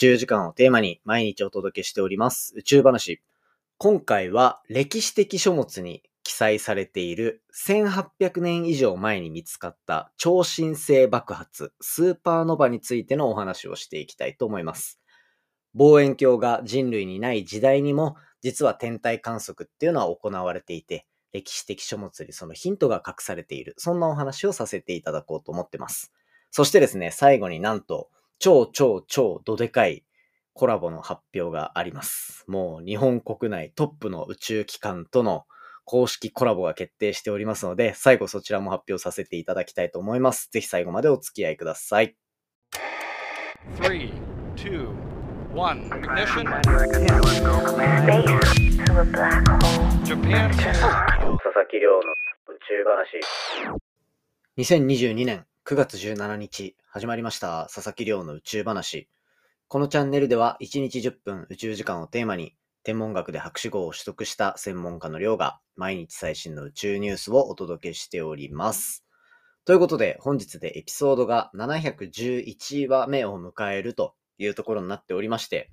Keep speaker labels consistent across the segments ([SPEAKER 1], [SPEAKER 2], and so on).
[SPEAKER 1] 宙時間をテーマに毎日お届けしております宇宙話。今回は歴史的書物に記載されている1800年以上前に見つかった超新星爆発スーパーノヴァについてのお話をしていきたいと思います。望遠鏡が人類にない時代にも実は天体観測っていうのは行われていて歴史的書物にそのヒントが隠されているそんなお話をさせていただこうと思ってます。そしてですね、最後になんと超超超どでかいコラボの発表があります。もう日本国内トップの宇宙機関との公式コラボが決定しておりますので、最後そちらも発表させていただきたいと思います。ぜひ最後までお付き合いください。3, 2, 1, ignition. Japan. 佐々木亮の宇宙話。2022年9月17日、始まりました。佐々木亮の宇宙話。このチャンネルでは1日10分宇宙時間をテーマに、天文学で博士号を取得した専門家の亮が毎日最新の宇宙ニュースをお届けしております。ということで、本日でエピソードが711話目を迎えるというところになっておりまして、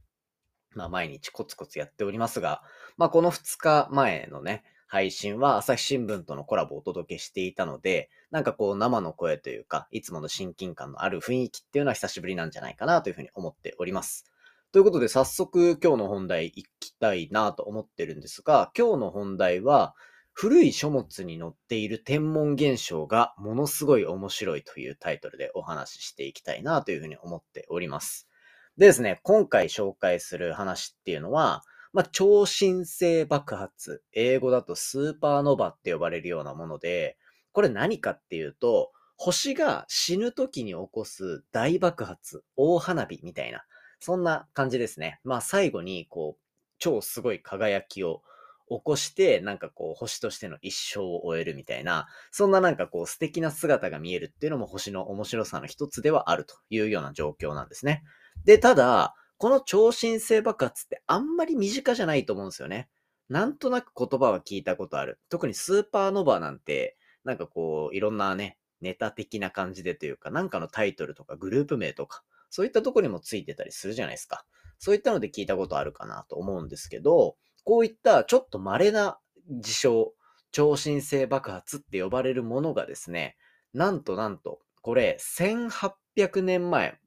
[SPEAKER 1] まあ毎日コツコツやっておりますが、まあこの2日前のね、配信は朝日新聞とのコラボをお届けしていたので、なんかこう生の声というか、いつもの親近感のある雰囲気っていうのは久しぶりなんじゃないかなというふうに思っております。ということで早速今日の本題行きたいなと思ってるんですが、今日の本題は、古い書物に載っている天文現象がものすごい面白いというタイトルでお話ししていきたいなというふうに思っております。でですね、今回紹介する話っていうのは、まあ、超新星爆発、英語だとスーパーノバって呼ばれるようなもので、これ何かっていうと、星が死ぬ時に起こす大爆発、大花火みたいな、そんな感じですね。まあ最後にこう、超すごい輝きを起こして、なんかこう、星としての一生を終えるみたいな、そんななんかこう、素敵な姿が見えるっていうのも星の面白さの一つではあるというような状況なんですね。で、ただ、この超新星爆発ってあんまり身近じゃないと思うんですよね。なんとなく言葉は聞いたことある。特にスーパーノヴァなんて、なんかこう、いろんなね、ネタ的な感じでというか、なんかのタイトルとかグループ名とか、そういったとこにもついてたりするじゃないですか。そういったので聞いたことあるかなと思うんですけど、こういったちょっと稀な事象、超新星爆発って呼ばれるものがですね、なんとなんと、これ1800年前、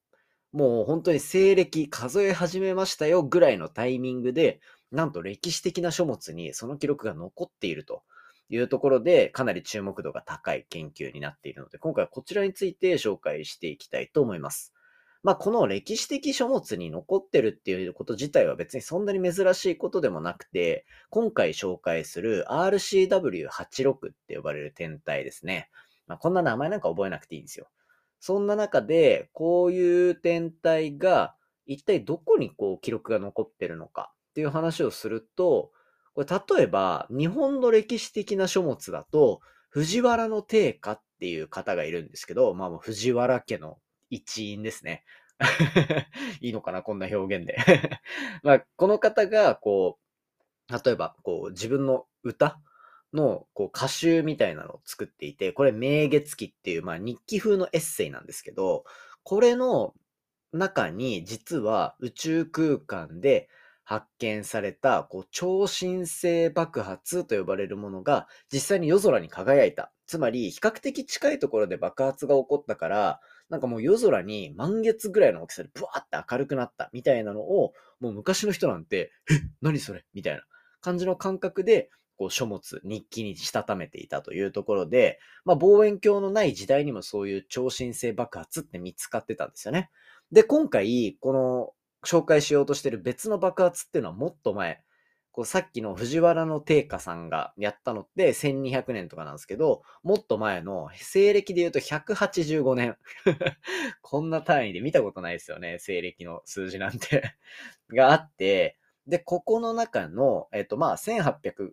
[SPEAKER 1] もう本当に西暦数え始めましたよぐらいのタイミングで、なんと歴史的な書物にその記録が残っているというところで、かなり注目度が高い研究になっているので、今回はこちらについて紹介していきたいと思います。まあ、この歴史的書物に残ってるっていうこと自体は別にそんなに珍しいことでもなくて、今回紹介する RCW86 って呼ばれる天体ですね。まあ、こんな名前なんか覚えなくていいんですよ。そんな中で、こういう天体が一体どこにこう記録が残ってるのかっていう話をすると、これ例えば日本の歴史的な書物だと、藤原の定家っていう方がいるんですけど、まあもう藤原家の一員ですね。いいのかなこんな表現で まあ、この方が、こう、例えば、こう、自分の歌のこう歌集みたいなのを作っていて、これ明月記っていう、まあ、日記風のエッセイなんですけど、これの中に実は宇宙空間で発見されたこう超新星爆発と呼ばれるものが実際に夜空に輝いた。つまり比較的近いところで爆発が起こったから、なんかもう夜空に満月ぐらいの大きさでブワーって明るくなったみたいなのを、もう昔の人なんて、え、何それ？みたいな感じの感覚でこう書物、日記にしたためていたというところで、まあ望遠鏡のない時代にもそういう超新星爆発って見つかってたんですよね。で、今回、この紹介しようとしてる別の爆発っていうのはもっと前、こうさっきの藤原の定家さんがやったのって1200年とかなんですけど、もっと前の西暦で言うと185年。こんな単位で見たことないですよね、西暦の数字なんてがあって、で、ここの中の、えっと、まあ、1800、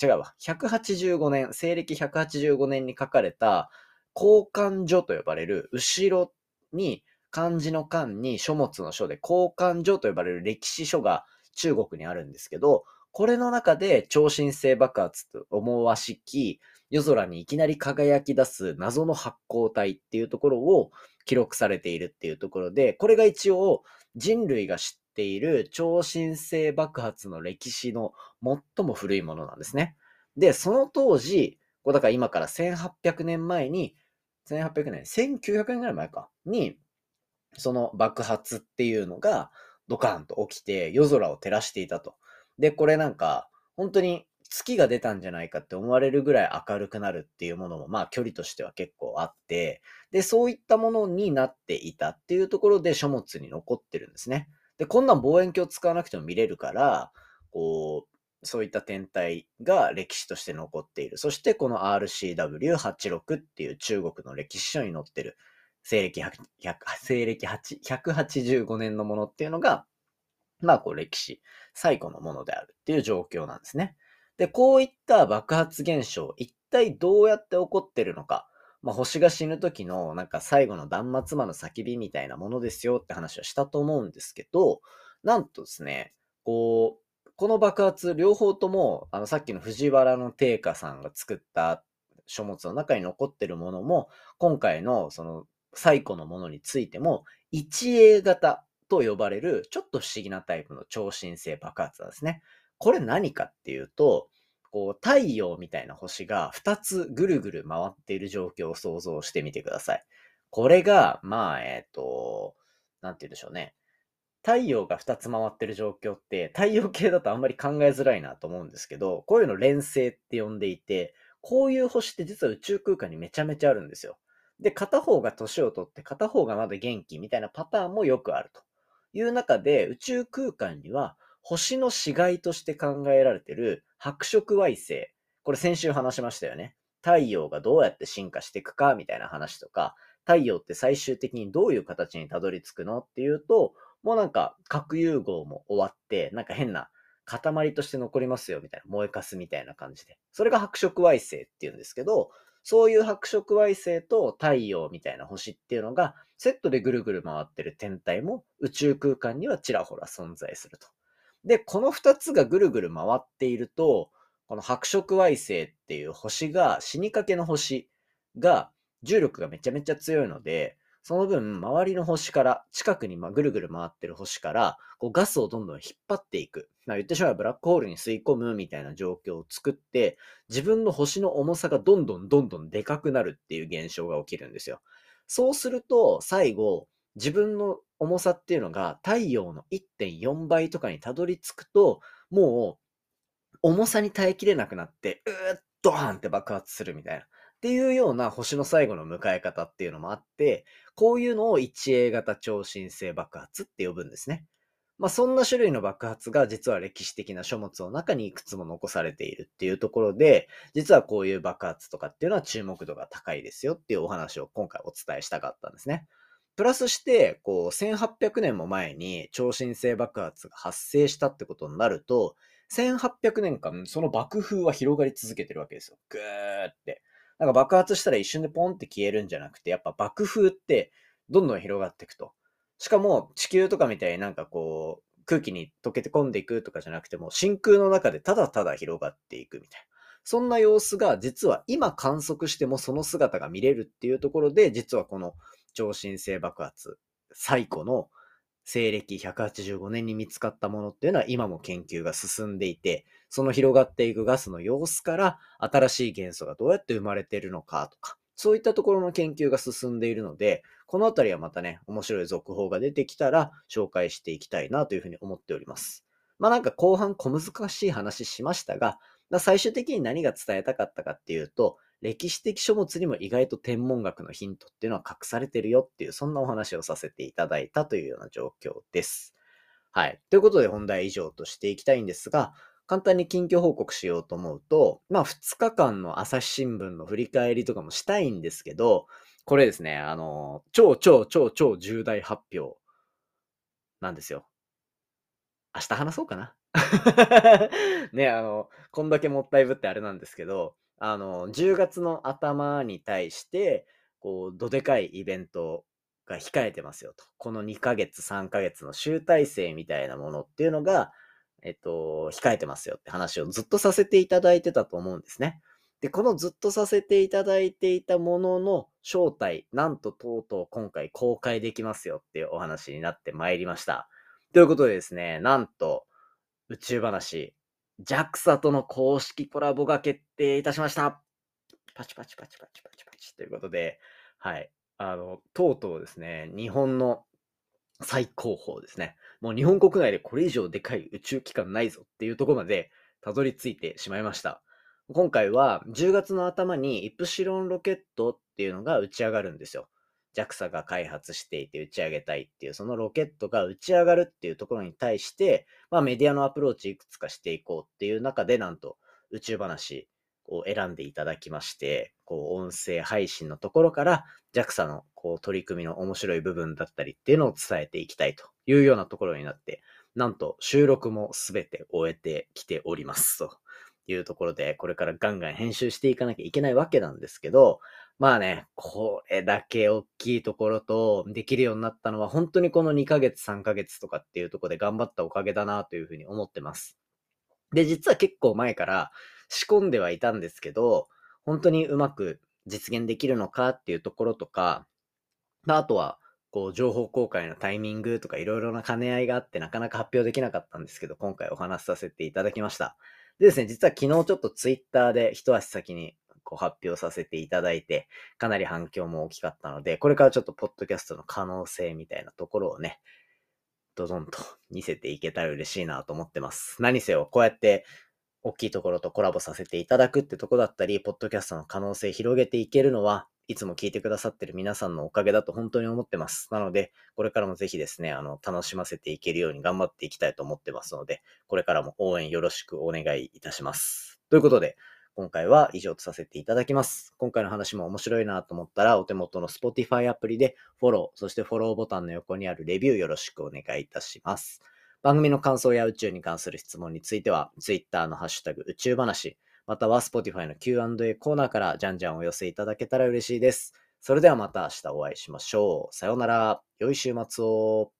[SPEAKER 1] 違うわ。185年、西暦185年に書かれた、交換所と呼ばれる、後ろに、漢字の漢に書物の書で、交換所と呼ばれる歴史書が中国にあるんですけど、これの中で超新星爆発と思わしき、夜空にいきなり輝き出す謎の発光体っていうところを、記録されているっていうところで、これが一応人類が知っている超新星爆発の歴史の最も古いものなんですね。で、その当時、こうだから今から1800年前に、1800年、1900年ぐらい前か、に、その爆発っていうのがドカーンと起きて夜空を照らしていたと。で、これなんか、本当に月が出たんじゃないかって思われるぐらい明るくなるっていうものも、まあ距離としては結構あって、で、そういったものになっていたっていうところで書物に残ってるんですね。で、こんなん望遠鏡使わなくても見れるから、こう、そういった天体が歴史として残っている。そしてこの RCW86 っていう中国の歴史書に載ってる西暦100、西暦185年のものっていうのが、まあこう歴史最古のものであるっていう状況なんですね。で、こういった爆発現象、一体どうやって起こってるのか。まあ、星が死ぬ時のなんか最後の断末魔の叫びみたいなものですよって話はしたと思うんですけど、なんとですね、こう、この爆発、両方とも、あの、さっきの藤原の定家さんが作った書物の中に残ってるものも、今回のその最古のものについても、一 A 型と呼ばれるちょっと不思議なタイプの超新星爆発なんですね。これ何かっていうと、こう、太陽みたいな星が2つぐるぐる回っている状況を想像してみてください。これが、まあ、えっ、ー、と、なんて言うんでしょうね。太陽が2つ回ってる状況って、太陽系だとあんまり考えづらいなと思うんですけど、こういうの連星って呼んでいて、こういう星って実は宇宙空間にめちゃめちゃあるんですよ。で、片方が年を取って片方がまだ元気みたいなパターンもよくあるという中で、宇宙空間には星の死骸として考えられてる白色矮星。これ先週話しましたよね。太陽がどうやって進化していくかみたいな話とか、太陽って最終的にどういう形にたどり着くのっていうと、もうなんか核融合も終わって、なんか変な塊として残りますよみたいな、燃えかすみたいな感じで。それが白色矮星っていうんですけど、そういう白色矮星と太陽みたいな星っていうのが、セットでぐるぐる回ってる天体も宇宙空間にはちらほら存在すると。で、この二つがぐるぐる回っていると、この白色矮星っていう星が、死にかけの星が重力がめちゃめちゃ強いので、その分、周りの星から、近くにぐるぐる回ってる星から、こうガスをどんどん引っ張っていく。まあ、言ってしまえばブラックホールに吸い込むみたいな状況を作って、自分の星の重さがどんどんどんどんでかくなるっていう現象が起きるんですよ。そうすると、最後、自分の重さっていうのが太陽の1.4倍とかにたどり着くと、もう重さに耐えきれなくなって、うーっドーンって爆発するみたいな。っていうような星の最後の迎え方っていうのもあって、こういうのを 1A 型超新星爆発って呼ぶんですね。まあそんな種類の爆発が実は歴史的な書物の中にいくつも残されているっていうところで、実はこういう爆発とかっていうのは注目度が高いですよっていうお話を今回お伝えしたかったんですね。プラスして、こう、1800年も前に超新星爆発が発生したってことになると、1800年間、その爆風は広がり続けてるわけですよ。ぐーって。なんか爆発したら一瞬でポンって消えるんじゃなくて、やっぱ爆風ってどんどん広がっていくと。しかも地球とかみたいになんかこう、空気に溶けて込んでいくとかじゃなくても、真空の中でただただ広がっていくみたいな。そんな様子が実は今観測してもその姿が見れるっていうところで、実はこの超新星爆発、最古の西暦185年に見つかったものっていうのは今も研究が進んでいて、その広がっていくガスの様子から新しい元素がどうやって生まれているのかとか、そういったところの研究が進んでいるので、このあたりはまたね、面白い続報が出てきたら紹介していきたいなというふうに思っております。まあなんか後半小難しい話しましたが、最終的に何が伝えたかったかっていうと、歴史的書物にも意外と天文学のヒントっていうのは隠されてるよっていう、そんなお話をさせていただいたというような状況です。はい。ということで本題以上としていきたいんですが、簡単に近況報告しようと思うと、まあ2日間の朝日新聞の振り返りとかもしたいんですけど、これですね、あの、超超超超重大発表なんですよ。明日話そうかな。ね、あの、こんだけもったいぶってあれなんですけど、あの、10月の頭に対して、こう、どでかいイベントが控えてますよと。この2ヶ月、3ヶ月の集大成みたいなものっていうのが、えっと、控えてますよって話をずっとさせていただいてたと思うんですね。で、このずっとさせていただいていたものの正体、なんととうとう今回公開できますよっていうお話になってまいりました。ということでですね、なんと宇宙話、JAXA との公式コラボが決定いたしました。パチパチパチパチパチパチということで、はい。あの、とうとうですね、日本の最高峰ですね。もう日本国内でこれ以上でかい宇宙機関ないぞっていうところまでたどり着いてしまいました。今回は10月の頭にイプシロンロケットっていうのが打ち上がるんですよ。JAXA が開発していて打ち上げたいっていう、そのロケットが打ち上がるっていうところに対して、まあメディアのアプローチいくつかしていこうっていう中で、なんと宇宙話を選んでいただきまして、こう音声配信のところから JAXA のこう取り組みの面白い部分だったりっていうのを伝えていきたいというようなところになって、なんと収録もすべて終えてきておりますというところで、これからガンガン編集していかなきゃいけないわけなんですけど、まあね、これだけ大きいところとできるようになったのは本当にこの2ヶ月3ヶ月とかっていうところで頑張ったおかげだなというふうに思ってます。で、実は結構前から仕込んではいたんですけど、本当にうまく実現できるのかっていうところとか、あとは、こう、情報公開のタイミングとかいろいろな兼ね合いがあってなかなか発表できなかったんですけど、今回お話しさせていただきました。でですね、実は昨日ちょっとツイッターで一足先にこう発表させていただいて、かなり反響も大きかったので、これからちょっとポッドキャストの可能性みたいなところをね、ドドンと見せていけたら嬉しいなと思ってます。何せよ、こうやって大きいところとコラボさせていただくってとこだったり、ポッドキャストの可能性広げていけるのは、いつも聞いてくださってる皆さんのおかげだと本当に思ってます。なので、これからもぜひですね、あの、楽しませていけるように頑張っていきたいと思ってますので、これからも応援よろしくお願いいたします。ということで、今回は以上とさせていただきます。今回の話も面白いなと思ったら、お手元の Spotify アプリでフォロー、そしてフォローボタンの横にあるレビューよろしくお願いいたします。番組の感想や宇宙に関する質問については、Twitter のハッシュタグ宇宙話、または Spotify の Q&A コーナーからじゃんじゃんお寄せいただけたら嬉しいです。それではまた明日お会いしましょう。さようなら。良い週末を。